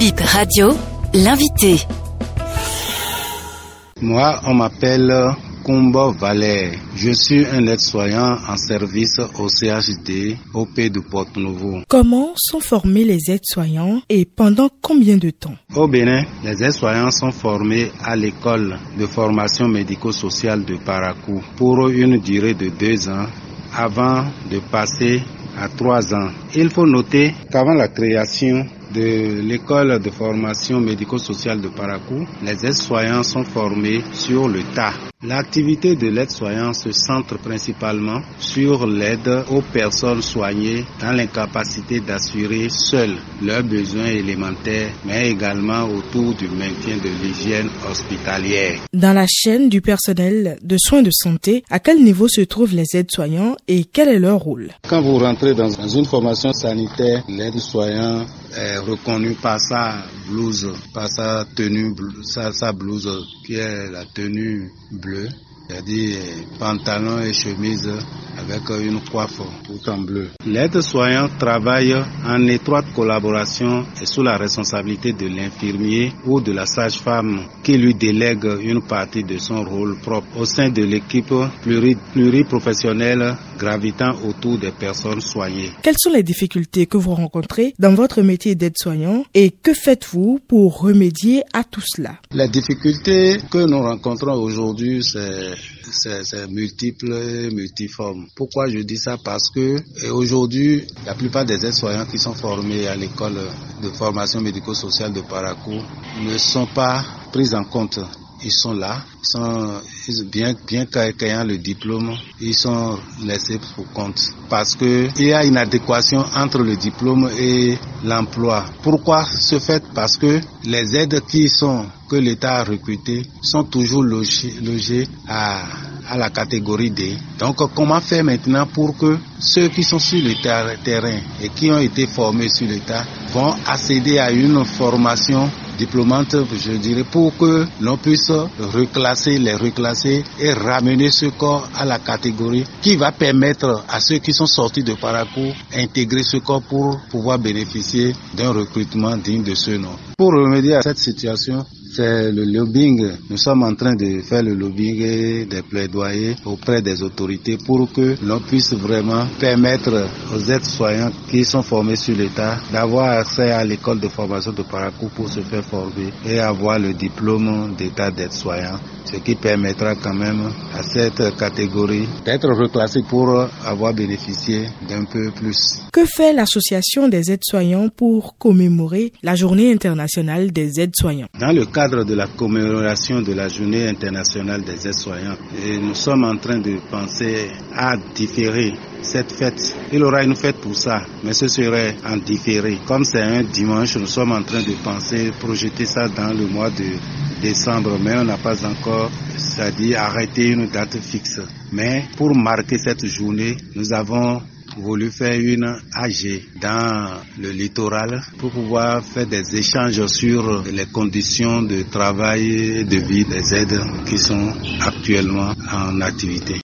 Bip Radio, l'invité. Moi, on m'appelle Kumba Valère. Je suis un aide-soignant en service au CHD OP de Porto-Nouveau. Comment sont formés les aides-soignants et pendant combien de temps? Au Bénin, les aides-soignants sont formés à l'école de formation médico-sociale de Paracou pour une durée de deux ans avant de passer à trois ans. Il faut noter qu'avant la création de l'école de formation médico-sociale de Paracou, les aides-soignants sont formés sur le tas. L'activité de l'aide-soignant se centre principalement sur l'aide aux personnes soignées dans l'incapacité d'assurer seules leurs besoins élémentaires, mais également autour du maintien de l'hygiène hospitalière. Dans la chaîne du personnel de soins de santé, à quel niveau se trouvent les aides-soignants et quel est leur rôle? Quand vous rentrez dans une formation sanitaire, l'aide-soignant est reconnu par sa blouse, par sa tenue, sa, sa blouse qui est la tenue bleue, c'est-à-dire pantalon et chemise avec une coiffe tout en bleu. L'aide-soignant travaille en étroite collaboration et sous la responsabilité de l'infirmier ou de la sage-femme qui lui délègue une partie de son rôle propre au sein de l'équipe pluriprofessionnelle gravitant autour des personnes soignées. Quelles sont les difficultés que vous rencontrez dans votre métier d'aide-soignant et que faites-vous pour remédier à tout cela? Les difficultés que nous rencontrons aujourd'hui, c'est c'est multiple et multiforme. Pourquoi je dis ça? Parce que aujourd'hui, la plupart des aides-soignants qui sont formés à l'école de formation médico-sociale de Paracou ne sont pas pris en compte. Ils sont là, sont bien bien qu'ayant le diplôme, ils sont laissés pour compte. Parce que il y a une adéquation entre le diplôme et l'emploi. Pourquoi ce fait? Parce que les aides qui sont que l'État a recrutées sont toujours logées à à la catégorie D. Donc comment faire maintenant pour que ceux qui sont sur le terrain et qui ont été formés sur l'État vont accéder à une formation diplômante, je dirais, pour que l'on puisse reclasser, les reclasser et ramener ce corps à la catégorie qui va permettre à ceux qui sont sortis de parcours d'intégrer ce corps pour pouvoir bénéficier d'un recrutement digne de ce nom. Pour remédier à cette situation, c'est le lobbying. Nous sommes en train de faire le lobbying et des plaidoyers auprès des autorités pour que l'on puisse vraiment permettre aux aides-soignants qui sont formés sur l'État d'avoir accès à l'école de formation de parcours pour se faire former et avoir le diplôme d'État d'aide-soignant, ce qui permettra quand même à cette catégorie d'être reclassée pour avoir bénéficié d'un peu plus. Que fait l'association des aides-soignants pour commémorer la journée internationale des aides-soignants? Dans le cadre de la commémoration de la journée internationale des aides-soignants, nous sommes en train de penser à différer cette fête. Il aura une fête pour ça, mais ce serait en différé. Comme c'est un dimanche, nous sommes en train de penser, projeter ça dans le mois de décembre, mais on n'a pas encore, c'est-à-dire arrêter une date fixe. Mais pour marquer cette journée, nous avons voulu faire une AG dans le littoral pour pouvoir faire des échanges sur les conditions de travail et de vie des aides qui sont actuellement en activité.